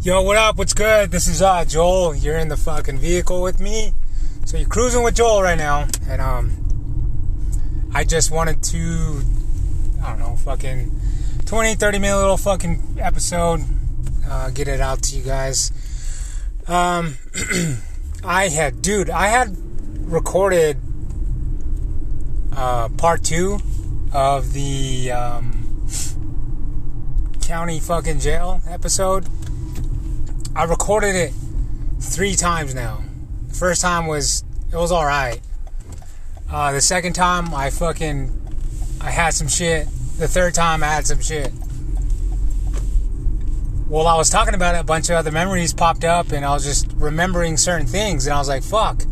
Yo, what up? What's good? This is uh, Joel. You're in the fucking vehicle with me. So you're cruising with Joel right now. And um I just wanted to I don't know, fucking 20, 30 minute little fucking episode. Uh, get it out to you guys. Um I had dude, I had recorded uh part two of the um county fucking jail episode. I recorded it three times now. The first time was it was all right. Uh, the second time I fucking I had some shit. The third time I had some shit. While I was talking about it, a bunch of other memories popped up, and I was just remembering certain things, and I was like, "Fuck."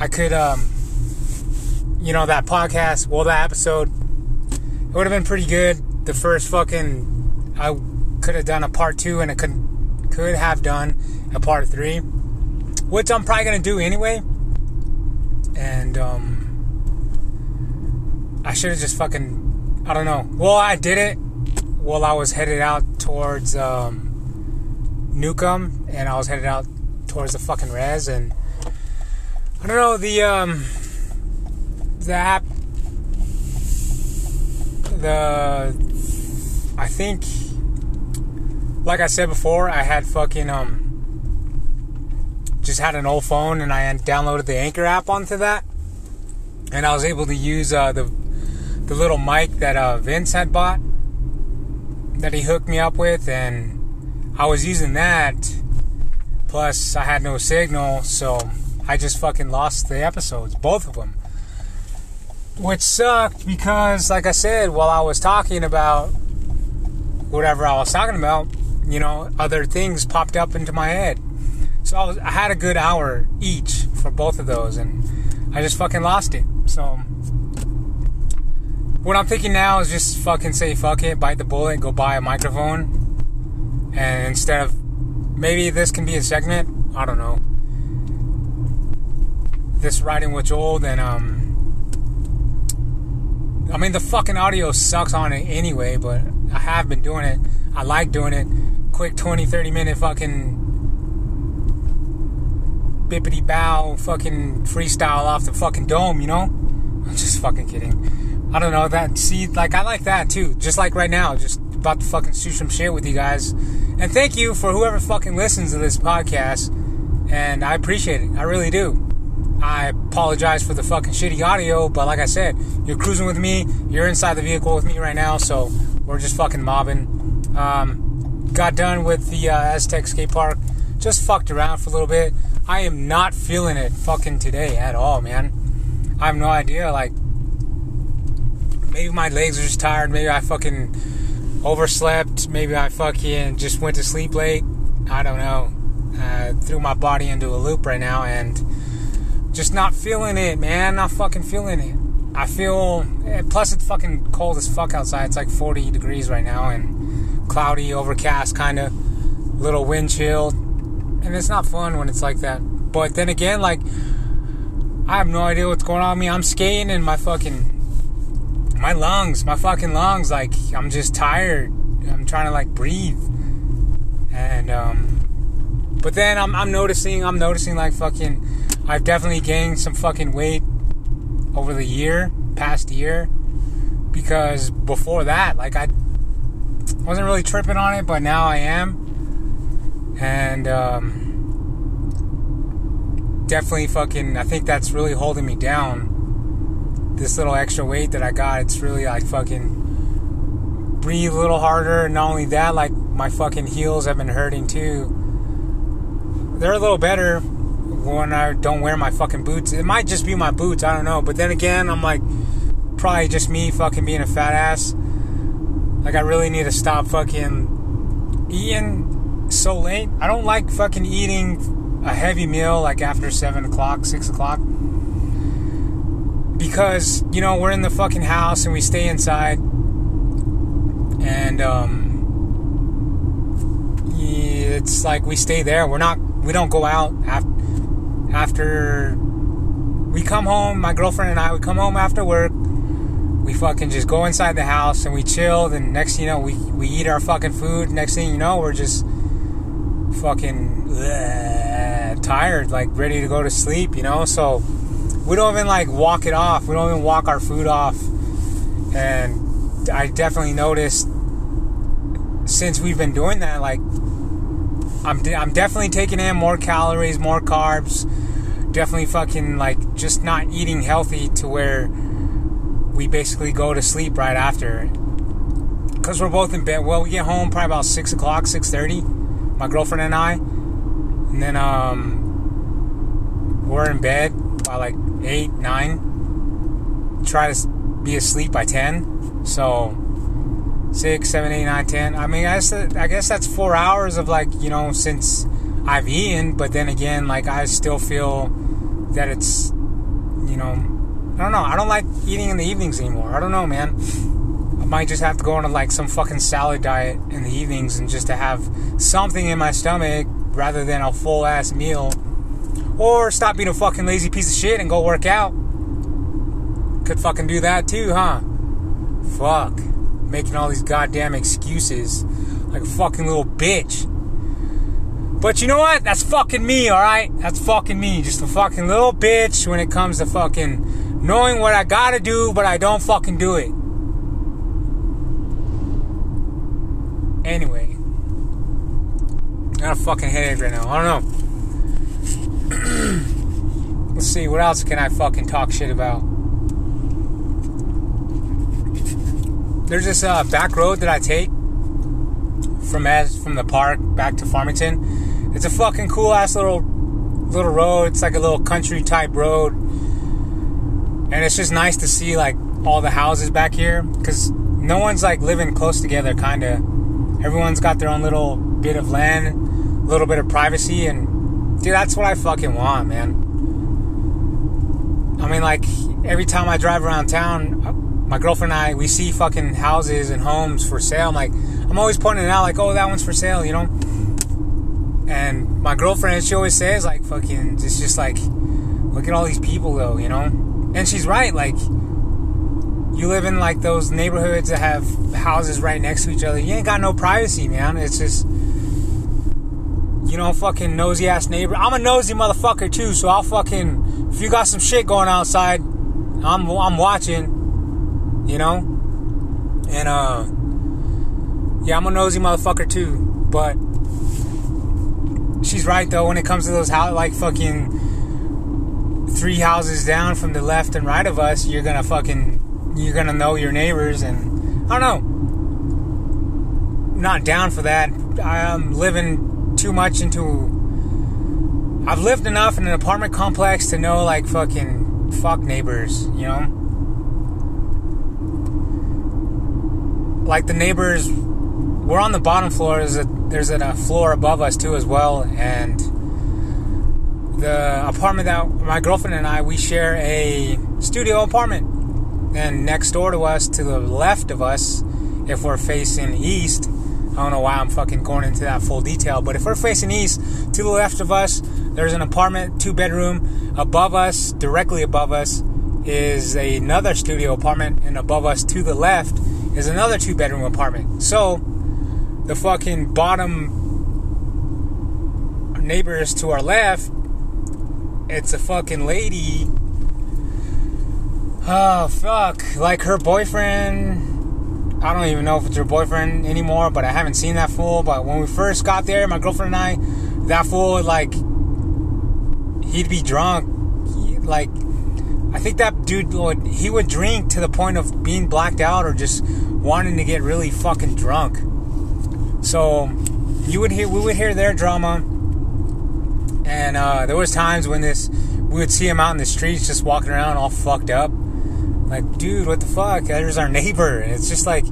I could, um, you know, that podcast, well, that episode, it would have been pretty good. The first fucking, I could have done a part two, and it could could have done a part three, which I'm probably gonna do anyway. And um, I should have just fucking, I don't know. Well, I did it while I was headed out towards um, Newcomb, and I was headed out towards the fucking res, and I don't know the um, the app, the I think like I said before, I had fucking um just had an old phone and I downloaded the Anchor app onto that, and I was able to use uh, the the little mic that uh, Vince had bought that he hooked me up with, and I was using that. Plus, I had no signal, so I just fucking lost the episodes, both of them. Which sucked because, like I said, while I was talking about whatever I was talking about, you know, other things popped up into my head. So I, was, I had a good hour each for both of those, and I just fucking lost it. So what I'm thinking now is just fucking say fuck it, bite the bullet, go buy a microphone, and instead of maybe this can be a segment, I don't know. This riding with Joel, then um. I mean, the fucking audio sucks on it anyway, but I have been doing it. I like doing it quick 20, 30 minute fucking bippity bow fucking freestyle off the fucking dome, you know? I'm just fucking kidding. I don't know that. See, like I like that too. Just like right now, just about to fucking shoot some shit with you guys. And thank you for whoever fucking listens to this podcast. And I appreciate it. I really do. I apologize for the fucking shitty audio, but like I said, you're cruising with me. You're inside the vehicle with me right now, so we're just fucking mobbing. Um, got done with the uh, Aztec skate park. Just fucked around for a little bit. I am not feeling it fucking today at all, man. I have no idea. Like, maybe my legs are just tired. Maybe I fucking overslept. Maybe I fucking just went to sleep late. I don't know. Uh, threw my body into a loop right now and just not feeling it, man. Not fucking feeling it. I feel. Eh, plus, it's fucking cold as fuck outside. It's like 40 degrees right now, and cloudy, overcast, kind of, little wind chill, and it's not fun when it's like that. But then again, like I have no idea what's going on with me. I'm skating and my fucking my lungs, my fucking lungs, like I'm just tired. I'm trying to like breathe, and um, but then I'm I'm noticing I'm noticing like fucking I've definitely gained some fucking weight over the year, past year, because before that, like I wasn't really tripping on it, but now I am. And um, definitely fucking, I think that's really holding me down. This little extra weight that I got, it's really like fucking breathe a little harder. And not only that, like my fucking heels have been hurting too. They're a little better when I don't wear my fucking boots. It might just be my boots, I don't know. But then again, I'm like, probably just me fucking being a fat ass like I really need to stop fucking eating so late. I don't like fucking eating a heavy meal like after seven o'clock, six o'clock. Because, you know, we're in the fucking house and we stay inside. And um it's like we stay there. We're not we don't go out after after we come home, my girlfriend and I we come home after work we fucking just go inside the house and we chill. And next thing you know, we, we eat our fucking food. Next thing you know, we're just fucking bleh, tired, like ready to go to sleep, you know? So we don't even like walk it off. We don't even walk our food off. And I definitely noticed since we've been doing that, like I'm, de- I'm definitely taking in more calories, more carbs. Definitely fucking like just not eating healthy to where we basically go to sleep right after. Cause we're both in bed. Well, we get home probably about six o'clock, six thirty. My girlfriend and I, and then um, we're in bed by like eight, nine. Try to be asleep by ten. So six, seven, eight, nine, ten. I mean, I guess, I guess that's four hours of like you know since I've eaten. But then again, like I still feel that it's you know I don't know. I don't like eating in the evenings anymore. I don't know, man. I might just have to go on to like some fucking salad diet in the evenings and just to have something in my stomach rather than a full ass meal. Or stop being a fucking lazy piece of shit and go work out. Could fucking do that too, huh? Fuck. Making all these goddamn excuses like a fucking little bitch. But you know what? That's fucking me, alright? That's fucking me. Just a fucking little bitch when it comes to fucking knowing what I gotta do, but I don't fucking do it. Anyway. Got a fucking headache right now. I don't know. Let's see, what else can I fucking talk shit about? There's this uh, back road that I take from as from the park back to Farmington. It's a fucking cool ass little little road. It's like a little country type road, and it's just nice to see like all the houses back here because no one's like living close together. Kind of, everyone's got their own little bit of land, a little bit of privacy, and dude, that's what I fucking want, man. I mean, like every time I drive around town, uh, my girlfriend and I, we see fucking houses and homes for sale. I'm like, I'm always pointing out, like, oh, that one's for sale, you know? And my girlfriend, she always says, like, fucking, it's just like, look at all these people, though, you know? And she's right, like, you live in, like, those neighborhoods that have houses right next to each other. You ain't got no privacy, man. It's just, you know, fucking nosy ass neighbor. I'm a nosy motherfucker, too, so I'll fucking, if you got some shit going outside, I'm, I'm watching you know? And, uh, yeah, I'm a nosy motherfucker too, but she's right though when it comes to those houses, like fucking three houses down from the left and right of us, you're gonna fucking, you're gonna know your neighbors, and I don't know. Not down for that. I'm living too much into. I've lived enough in an apartment complex to know, like, fucking fuck neighbors, you know? like the neighbors we're on the bottom floor there's a there's a floor above us too as well and the apartment that my girlfriend and I we share a studio apartment. And next door to us to the left of us if we're facing east I don't know why I'm fucking going into that full detail but if we're facing east to the left of us there's an apartment two bedroom above us directly above us is another studio apartment. And above us to the left is another two bedroom apartment. So the fucking bottom neighbors to our left, it's a fucking lady. Oh fuck. Like her boyfriend I don't even know if it's her boyfriend anymore, but I haven't seen that fool. But when we first got there, my girlfriend and I, that fool like he'd be drunk. He, like I think that dude would he would drink to the point of being blacked out or just wanting to get really fucking drunk. So you would hear we would hear their drama, and uh, there was times when this we would see him out in the streets just walking around all fucked up. Like, dude, what the fuck? There's our neighbor. And it's just like,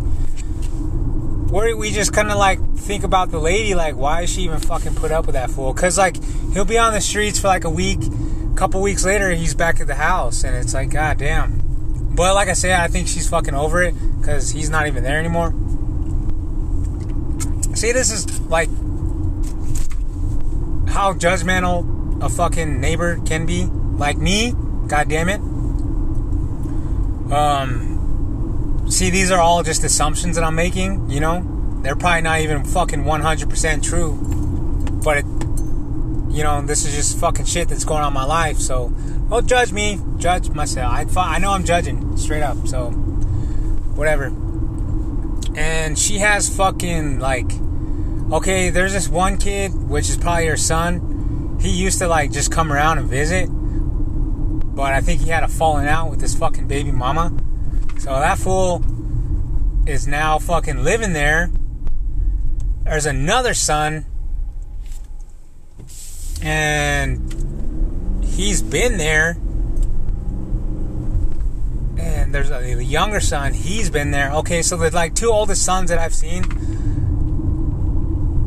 where we just kind of like think about the lady, like, why is she even fucking put up with that fool? Because like he'll be on the streets for like a week A couple weeks later, he's back at the house, and it's like, god damn. But like I said, I think she's fucking over it because he's not even there anymore. See, this is like how judgmental a fucking neighbor can be. Like me, god damn it. Um, see, these are all just assumptions that I'm making, you know? They're probably not even fucking 100% true. but it, you know, this is just fucking shit that's going on in my life. So don't judge me, judge myself. I I know I'm judging straight up. So whatever. And she has fucking like, okay, there's this one kid, which is probably her son. He used to like just come around and visit, but I think he had a falling out with his fucking baby mama. So that fool is now fucking living there. There's another son, and he's been there. And there's a, younger son, he's been there. Okay, so the like two oldest sons that I've seen.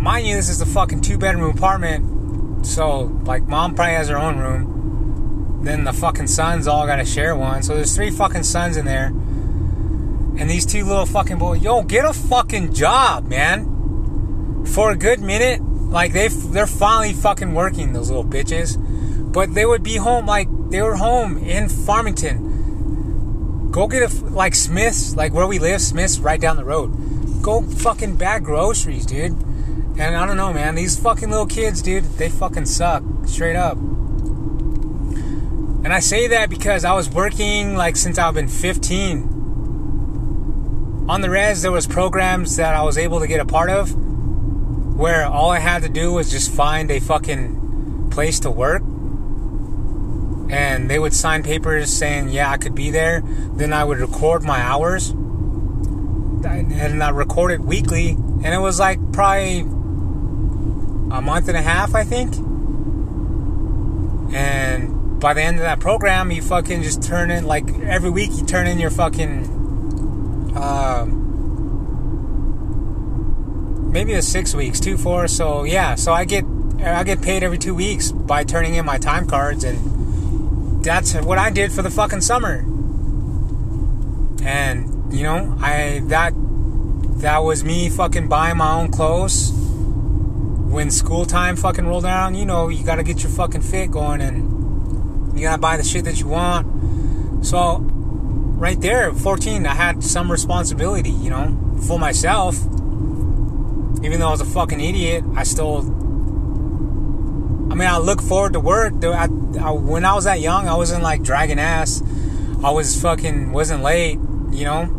Mind you, this is a fucking two bedroom apartment. So, like, mom probably has her own room. Then the fucking sons all gotta share one. So there's three fucking sons in there and these two little fucking boys, yo, get a fucking job, man. For a good minute, like they they're finally fucking working those little bitches, but they would be home like they were home in Farmington. Go get a like Smith's, like where we live, Smith's right down the road. Go fucking bag groceries, dude. And I don't know, man. These fucking little kids, dude, they fucking suck, straight up. And I say that because I was working like since I've been 15 on the res there was programs that I was able to get a part of where all I had to do was just find a fucking place to work and they would sign papers saying yeah I could be there then I would record my hours and I recorded weekly and it was like probably a month and a half I think and by the end of that program you fucking just turn in like every week you turn in your fucking um, maybe it's six weeks, two, four. So yeah, so I get I get paid every two weeks by turning in my time cards, and that's what I did for the fucking summer. And you know, I that that was me fucking buying my own clothes. When school time fucking rolled around, you know, you gotta get your fucking fit going and you gotta buy the shit that you want. So right there, 14, I had some responsibility, you know, for myself. Even though I was a fucking idiot, I still. I mean, I look forward to work. I, when I was that young, I wasn't like dragging ass. I was fucking wasn't late, you know.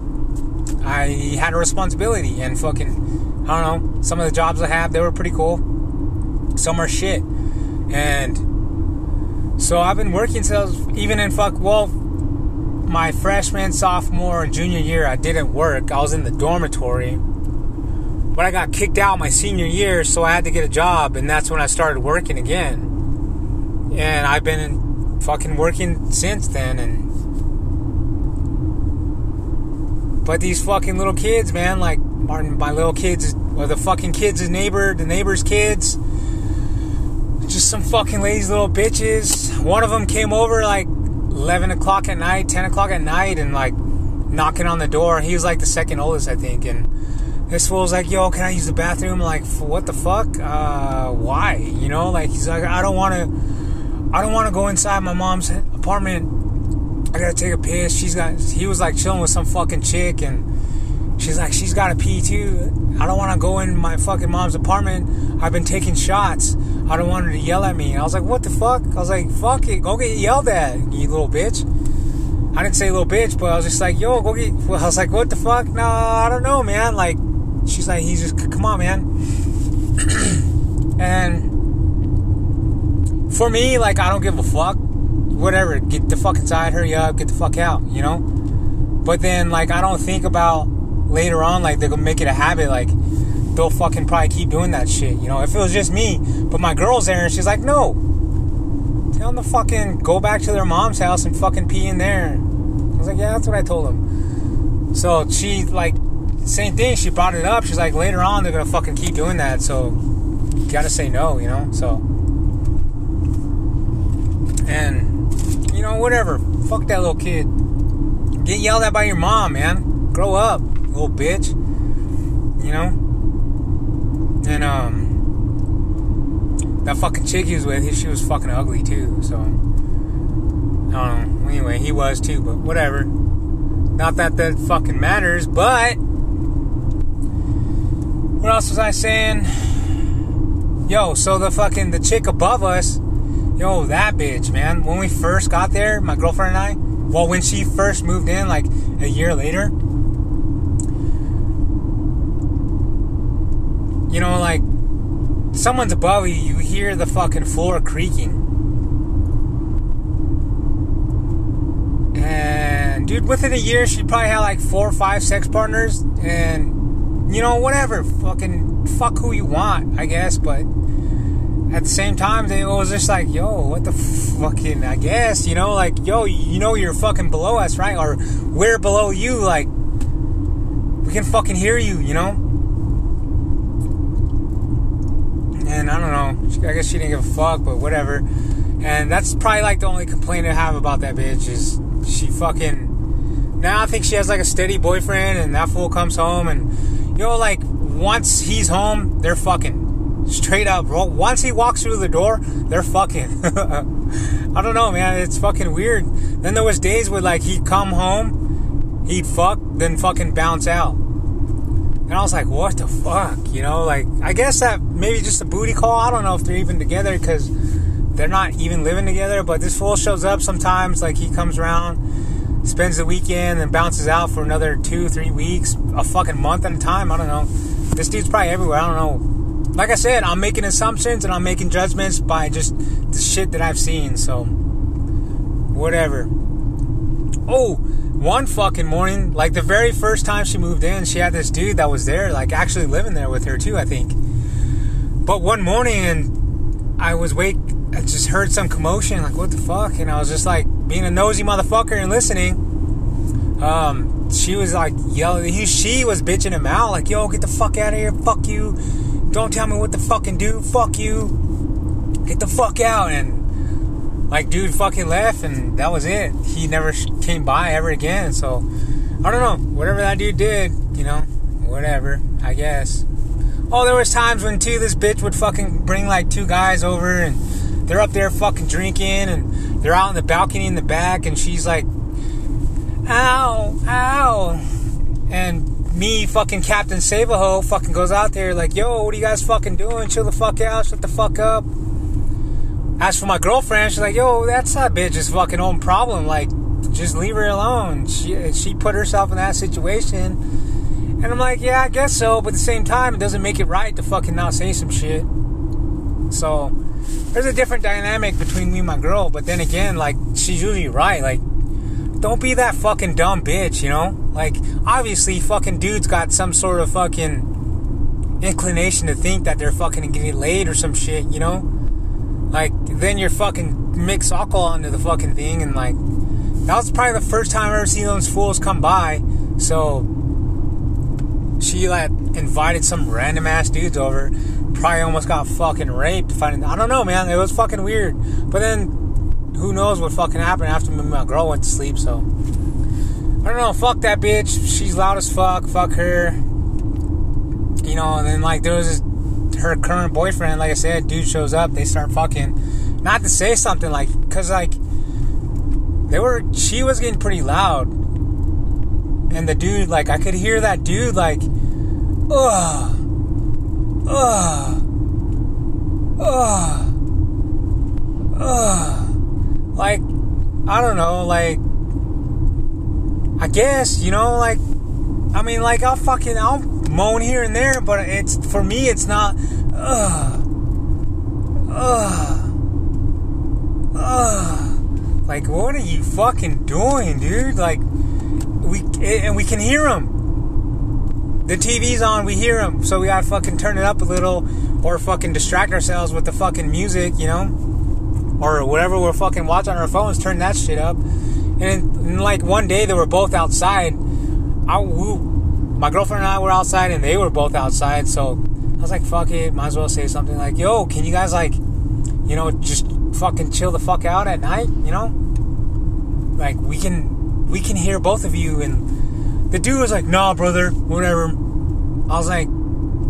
I had a responsibility and fucking I don't know. Some of the jobs I have, they were pretty cool. Some are shit, and so I've been working since even in fuck well my freshman, sophomore, and junior year, I didn't work. I was in the dormitory. But I got kicked out my senior year, so I had to get a job, and that's when I started working again. And I've been fucking working since then, and but these fucking little kids, man, like Martin, my little kids, or the fucking kids' neighbor, the neighbor's kids, just some fucking lazy little bitches. One of them came over like 11 o'clock at night, 10 o'clock at night, and like knocking on the door. He was like the second oldest, I think. And this fool was like, yo, can I use the bathroom? like, what the fuck? Uh, why? You know, like, he's like, I don't want to, I don't want to go inside my mom's apartment. I gotta take a piss. She's got, he was like chilling with some fucking chick, and she's like, she's got to pee too. I don't want to go in my fucking mom's apartment. I've been taking shots. I don't want her to yell at me. I was like, what the fuck? I was like, fuck it, go get yelled at, you little bitch. I didn't say little bitch, but I was just like, yo, go get. I was like, what the fuck? No, I don't know, man. Like, she's like, he's just, come on, man. and for me, like, I don't give a fuck. Whatever, get the fuck inside, hurry up, get the fuck out, you know? But then, like, I don't think about later on, like, they're gonna make it a habit, like, they'll fucking probably keep doing that shit. You know, if it was just me, but my girl's there and she's like, no. Tell them to fucking go back to their mom's house and fucking pee in there. I was like, yeah, that's what I told them. So she, like, same thing. She brought it up. She's like, later on, they're gonna fucking keep doing that. So you gotta say no, you know? So. And, you know, whatever. Fuck that little kid. Get yelled at by your mom, man. Grow up, little bitch. You know? And um, that fucking chick he was with, she was fucking ugly too. So I don't know. Anyway, he was too, but whatever. Not that that fucking matters, but what else was I saying? Yo, so the fucking the chick above us, yo, that bitch, man. When we first got there, my girlfriend and I, well, when she first moved in, like a year later, you know, like someone's above you, you hear the fucking floor creaking. And dude, within a year, she probably had like four or five sex partners, and you know, whatever, fucking fuck who you want, I guess. But at the same time, it was just like, yo, what the fucking, I guess, you know, like, yo, you know, you're fucking below us, right? Or we're below you, like, we can fucking hear you, you know. And I don't know. I guess she didn't give a fuck, but whatever. And that's probably like the only complaint I have about that bitch is she fucking. Now I think she has like a steady boyfriend, and that fool comes home, and yo, know, like once he's home, they're fucking straight up. Once he walks through the door, they're fucking. I don't know, man. It's fucking weird. Then there was days where like he'd come home, he'd fuck, then fucking bounce out. And I was like, what the fuck? You know, like, I guess that maybe just a booty call. I don't know if they're even together because they're not even living together. But this fool shows up sometimes. Like, he comes around, spends the weekend, and bounces out for another two, three weeks, a fucking month at a time. I don't know. This dude's probably everywhere. I don't know. Like I said, I'm making assumptions and I'm making judgments by just the shit that I've seen. So, whatever. Oh, one fucking morning, like the very first time she moved in, she had this dude that was there, like actually living there with her too, I think. But one morning, and I was wake, I just heard some commotion, like what the fuck, and I was just like being a nosy motherfucker and listening. Um, she was like yelling, he, she was bitching him out, like yo, get the fuck out of here, fuck you, don't tell me what to fucking do, fuck you, get the fuck out, and like dude fucking left and that was it. He never came by ever again. So i don't know. Whatever that dude did you know whatever i guess. Oh there was times when too this bitch would fucking bring like two guys over and they're up there fucking drinking and they're out in the balcony in the back and she's like ow ow. And me fucking captain savaho fucking goes out there like yo what are you guys fucking doing? Chill the fuck out. Shut the fuck up as for my girlfriend, she's like, yo, that's that bitch's fucking own problem. Like, just leave her alone. She uh, she put herself in that situation. And I'm like, yeah, I guess so. But at the same time, it doesn't make it right to fucking not say some shit. So there's a different dynamic between me and my girl. But then again, like, she's usually right. Like, don't be that fucking dumb bitch, you know? Like, obviously, fucking dudes got some sort of fucking inclination to think that they're fucking getting laid or some shit, you know? Like, then you're fucking mix alcohol into the fucking thing, and like, that was probably the first time I ever seen those fools come by. So, she like invited some random ass dudes over. Probably almost got fucking raped. Finding, I don't know, man. It was fucking weird. But then, who knows what fucking happened after my girl went to sleep. So, I don't know. Fuck that bitch. She's loud as fuck. Fuck her. You know, and then like there was this her current boyfriend, like I said, dude shows up, they start fucking. Not to say something like, cause like they were, she was getting pretty loud, and the dude, like I could hear that dude, like, ugh, ugh, ugh, ugh, like I don't know, like I guess you know, like I mean, like I'll fucking I'll moan here and there, but it's for me it's not. Ugh, ugh, ugh. Like, what are you fucking doing, dude? Like, we and we can hear them. The TV's on, we hear them, so we gotta fucking turn it up a little, or fucking distract ourselves with the fucking music, you know, or whatever we're fucking watching on our phones. Turn that shit up. And, and like one day they were both outside I, my girlfriend and I were outside and they were both outside. So I was like, fuck it, might as well say something like, yo, can you guys like, you know, just fucking chill the fuck out at night, you know? Like we can, we can hear both of you. And the dude was like, nah, brother, whatever. I was like,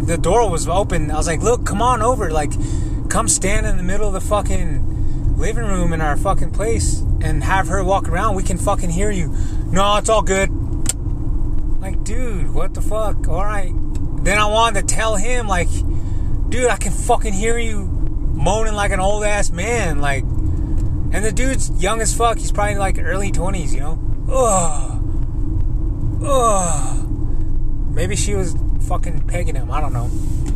the door was open. I was like, look, come on over. Like, come stand in the middle of the fucking living room in our fucking place and have her walk around. We can fucking hear you. No, it's all good. Dude, what the fuck? All right. Then I wanted to tell him, like, dude, I can fucking hear you moaning like an old ass man. Like, and the dude's young as fuck. He's probably like early 20s, you know? Ugh. Ugh. Maybe she was fucking pegging him. I don't know.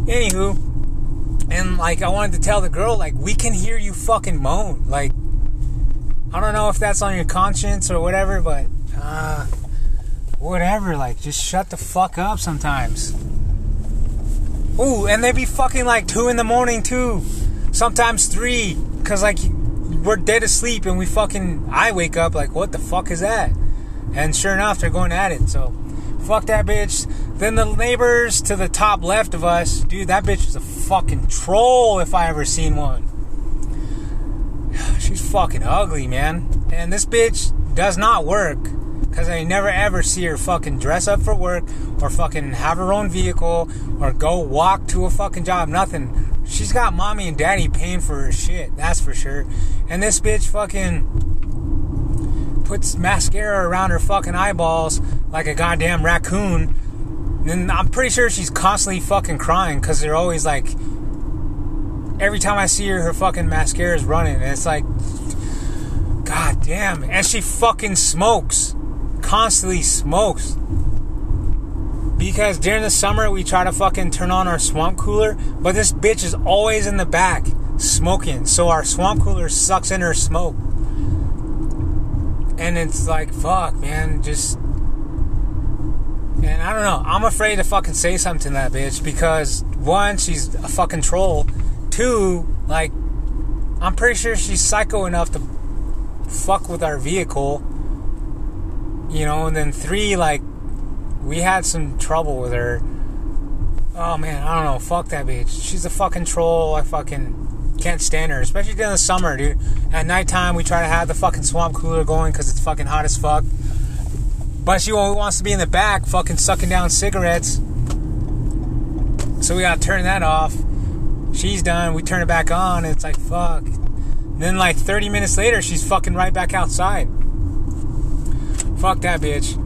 Anywho, and like, I wanted to tell the girl, like, we can hear you fucking moan. Like, I don't know if that's on your conscience or whatever, but, uh, whatever. Like, just shut the fuck up sometimes. Ooh, and they be fucking like 2 in the morning, too. Sometimes 3. Because, like, we're dead asleep and we fucking. I wake up like, what the fuck is that? And sure enough, they're going at it. So, fuck that bitch. Then the neighbors to the top left of us, dude, that bitch is a fucking troll if I ever seen one. She's fucking ugly, man. And this bitch does not work. Because I never ever see her fucking dress up for work or fucking have her own vehicle or go walk to a fucking job. Nothing. She's got mommy and daddy paying for her shit. That's for sure. And this bitch fucking puts mascara around her fucking eyeballs like a goddamn raccoon. And I'm pretty sure she's constantly fucking crying because they're always like. Every time I see her, her fucking mascara is running. And it's like. God damn. And she fucking smokes constantly smokes. Because during the summer we try to fucking turn on our swamp cooler, but this bitch is always in the back smoking. So our swamp cooler sucks in her smoke. And it's like, fuck, man, just and I don't know. I'm afraid to fucking say something to that bitch because one, she's a fucking troll. Two, like I'm pretty sure she's psycho enough to fuck with our vehicle you know, and then three, like, we had some trouble with her. Oh man, I don't know. Fuck that bitch. She's a fucking troll. I fucking can't stand her, especially during the summer, dude. At nighttime, we try to have the fucking swamp cooler going because it's fucking hot as fuck. But she wants to be in the back, fucking sucking down cigarettes. So we gotta turn that off. She's done. We turn it back on, it's like fuck. And then like 30 minutes later, she's fucking right back outside. Fuck that bitch.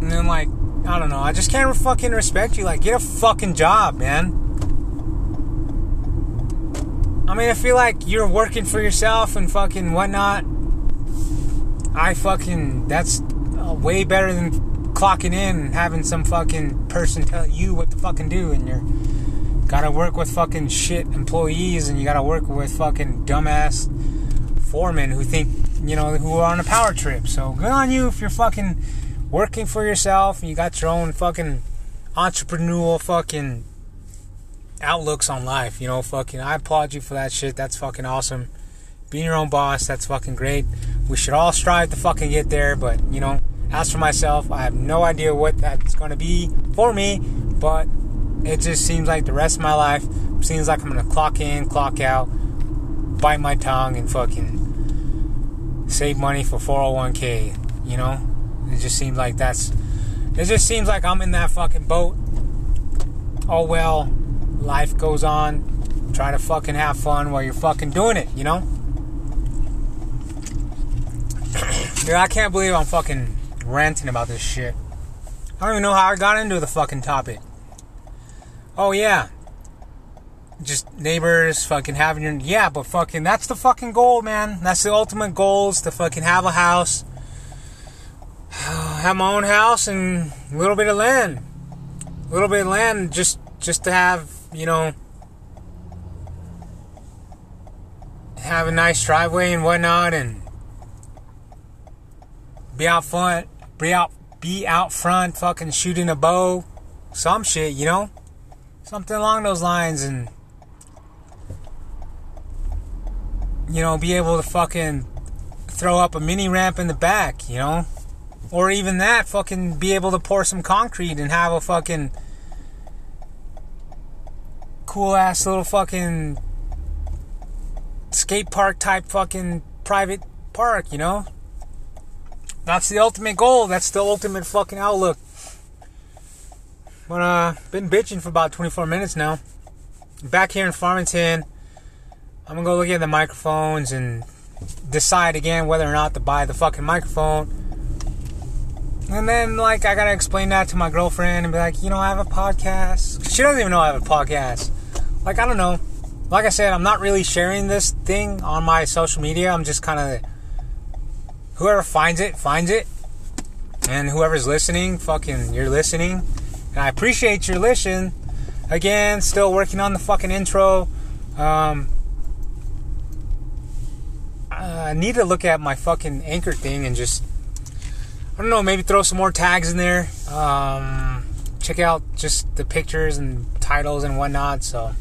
And then, like, I don't know. I just can't fucking respect you. Like, get a fucking job, man. I mean, I feel like you're working for yourself and fucking whatnot. I fucking. That's uh, way better than clocking in and having some fucking person tell you what to fucking do. And you're. Gotta work with fucking shit employees and you gotta work with fucking dumbass foremen who think you know, who are on a power trip. So good on you if you're fucking working for yourself and you got your own fucking entrepreneurial fucking outlooks on life. You know, fucking, I applaud you for that shit. That's fucking awesome. Being your own boss, that's fucking great. We should all strive to fucking get there, but, you know, as for myself, I have no idea what that's gonna be for me, but it just seems like the rest of my life seems like I'm gonna clock in, clock out, bite my tongue, and fucking save money for 401k, you know? It just seems like that's it just seems like I'm in that fucking boat. Oh well, life goes on. Try to fucking have fun while you're fucking doing it, you know? Dude, I can't believe I'm fucking ranting about this shit. I don't even know how I got into the fucking topic. Oh yeah, just neighbors fucking having your yeah but fucking that's the fucking goal man. That's the ultimate goal is to fucking have a house. Have my own house and a little bit of land. A little bit of land just just to have you know have a nice driveway and whatnot and be out front be out be out front fucking shooting a bow some shit you know? Something along those lines and you know, be able to fucking throw up a mini ramp in the back, you know? Or even that, fucking be able to pour some concrete and have a fucking cool ass little fucking skate park type fucking private park, you know? That's the ultimate goal. That's the ultimate fucking outlook. But uh been bitching for about 24 minutes now. Back here in Farmington I'm gonna go look at the microphones and decide again whether or not to buy the fucking microphone. And then, like, I gotta explain that to my girlfriend and be like, you know, I have a podcast. She doesn't even know I have a podcast. Like, I don't know. Like I said, I'm not really sharing this thing on my social media. I'm just kind of. Whoever finds it, finds it. And whoever's listening, fucking, you're listening. And I appreciate your listen. Again, still working on the fucking intro. Um, I need to look at my fucking anchor thing and just I don't know, maybe throw some more tags in there. Um, check out just the pictures and titles and whatnot. So,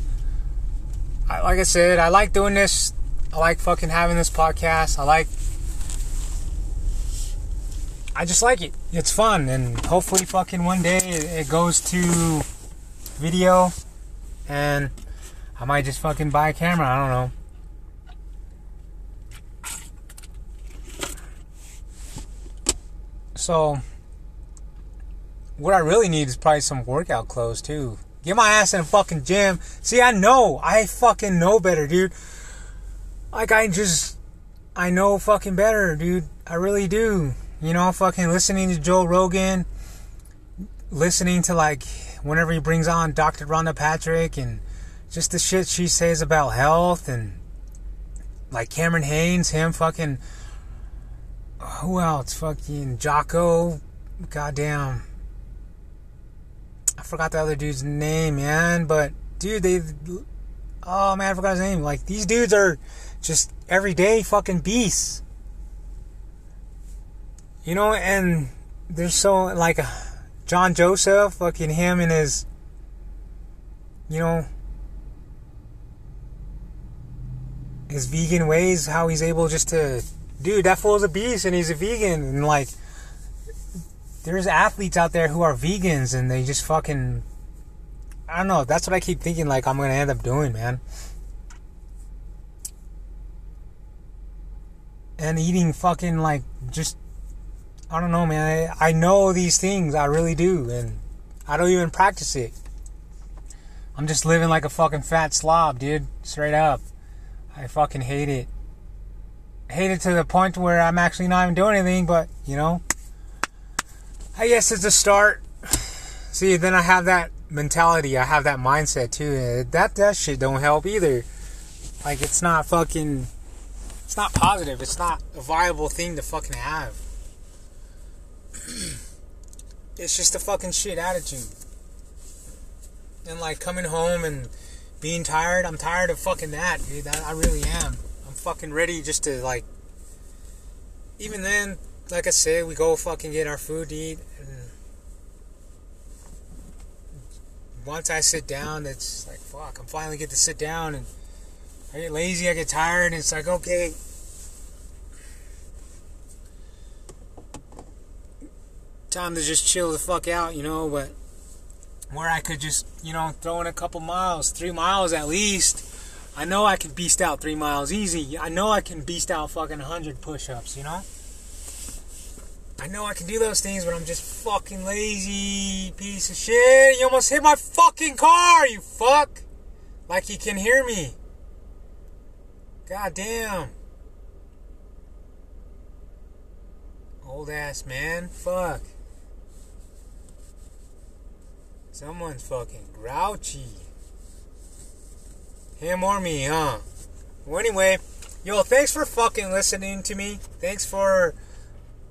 I, like I said, I like doing this. I like fucking having this podcast. I like. I just like it. It's fun, and hopefully, fucking one day it, it goes to video, and I might just fucking buy a camera. I don't know. So, what I really need is probably some workout clothes too. Get my ass in a fucking gym. See, I know. I fucking know better, dude. Like, I just. I know fucking better, dude. I really do. You know, fucking listening to Joe Rogan, listening to like whenever he brings on Dr. Rhonda Patrick and just the shit she says about health and like Cameron Hanes, him fucking who else? Fucking Jocko. Goddamn. I forgot the other dude's name, man. But dude, they. Oh man, I forgot his name. Like these dudes are just everyday fucking beasts. You know, and they're so like uh, John Joseph, fucking him and his. You know, his vegan ways, how he's able just to dude, that fool's a beast and he's a vegan. And like, there's athletes out there who are vegans and they just fucking. I don't know. That's what I keep thinking. Like I'm gonna end up doing, man. And eating fucking like just. I don't know, man. I, I know these things. I really do, and I don't even practice it. I'm just living like a fucking fat slob, dude. Straight up. I fucking hate it hate it to the point where I'm actually not even doing anything, but you know, I guess it's a start. See, then I have that mentality, I have that mindset too. That that shit don't help either. Like it's not fucking, it's not positive. It's not a viable thing to fucking have. it's just a fucking shit attitude. And like coming home and being tired, I'm tired of fucking that, dude. I, I really am fucking ready just to like. Even then, like I said, we go fucking get our food to eat, and once I sit down, it's like fuck. I'm finally get to sit down, and I get lazy, I get tired, and it's like okay. Time to just chill the fuck out, you know, but where I could just, you know, throw in a couple miles, three miles at least I know I can beast out three miles easy. I know I can beast out fucking 100 push ups, you know? I know I can do those things, but I'm just fucking lazy piece of shit. You almost hit my fucking car, you fuck! Like you can hear me. God damn. Old ass man. Fuck. Someone's fucking grouchy. Him or me, huh? Well, anyway, yo, thanks for fucking listening to me. Thanks for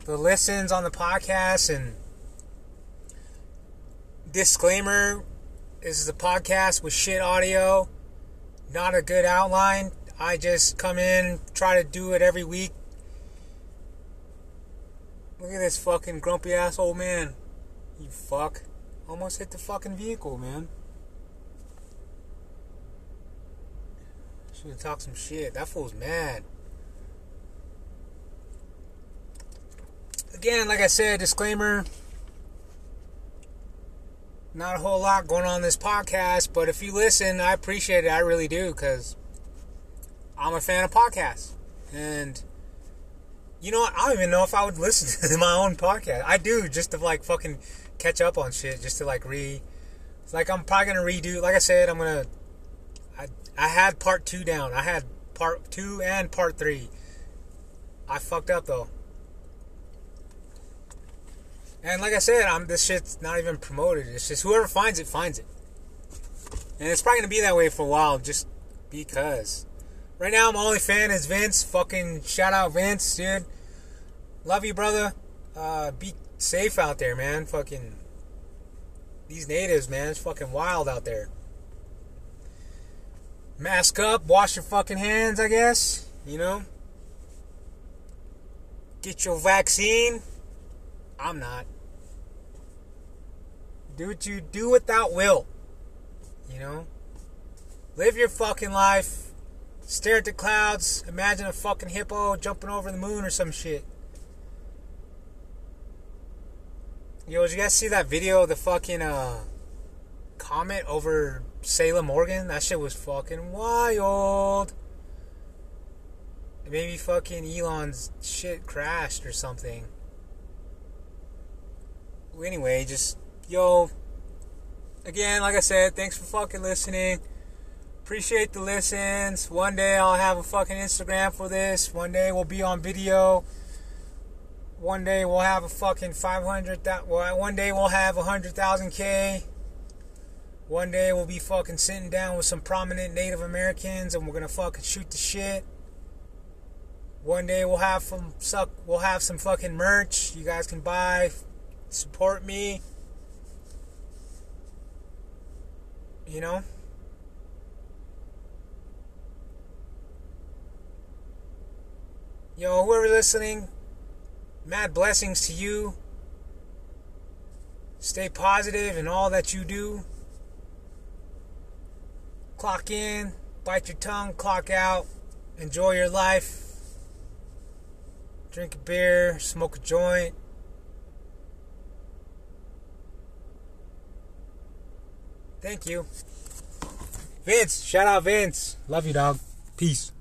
the listens on the podcast and disclaimer this is a podcast with shit audio not a good outline. I just come in try to do it every week. Look at this fucking grumpy ass old man. You fuck. Almost hit the fucking vehicle man Should have talked some shit. That fool's mad. Again, like I said, disclaimer. Not a whole lot going on this podcast, but if you listen, I appreciate it. I really do, because I'm a fan of podcasts. And you know what? I don't even know if I would listen to my own podcast. I do just to like fucking catch up on shit, just to like re. Like I'm probably gonna redo. Like I said, I'm gonna I had part two down. I had part two and part three. I fucked up though. And like I said, I'm this shit's not even promoted. It's just whoever finds it finds it. And it's probably gonna be that way for a while, just because. Right now, my only fan is Vince. Fucking shout out Vince, dude. Love you, brother. Uh, be safe out there, man. Fucking these natives, man. It's fucking wild out there. Mask up, wash your fucking hands, I guess. You know? Get your vaccine. I'm not. Do what you do without will. You know? Live your fucking life. Stare at the clouds. Imagine a fucking hippo jumping over the moon or some shit. Yo, did you guys see that video of the fucking uh, comet over Salem, Oregon? That shit was fucking wild. Maybe fucking Elon's shit crashed or something. Anyway, just yo. Again, like I said, thanks for fucking listening. Appreciate the listens. One day I'll have a fucking Instagram for this. One day we'll be on video one day we'll have a fucking 500 well, one day we'll have 100,000 K. One day we'll be fucking sitting down with some prominent Native Americans and we're gonna fucking shoot the shit. One day we'll have some suck we'll have some fucking merch you guys can buy, support me. You know? Yo, whoever listening, Mad blessings to you. Stay positive in all that you do. Clock in, bite your tongue, clock out. Enjoy your life. Drink a beer, smoke a joint. Thank you. Vince, shout out Vince. Love you, dog. Peace.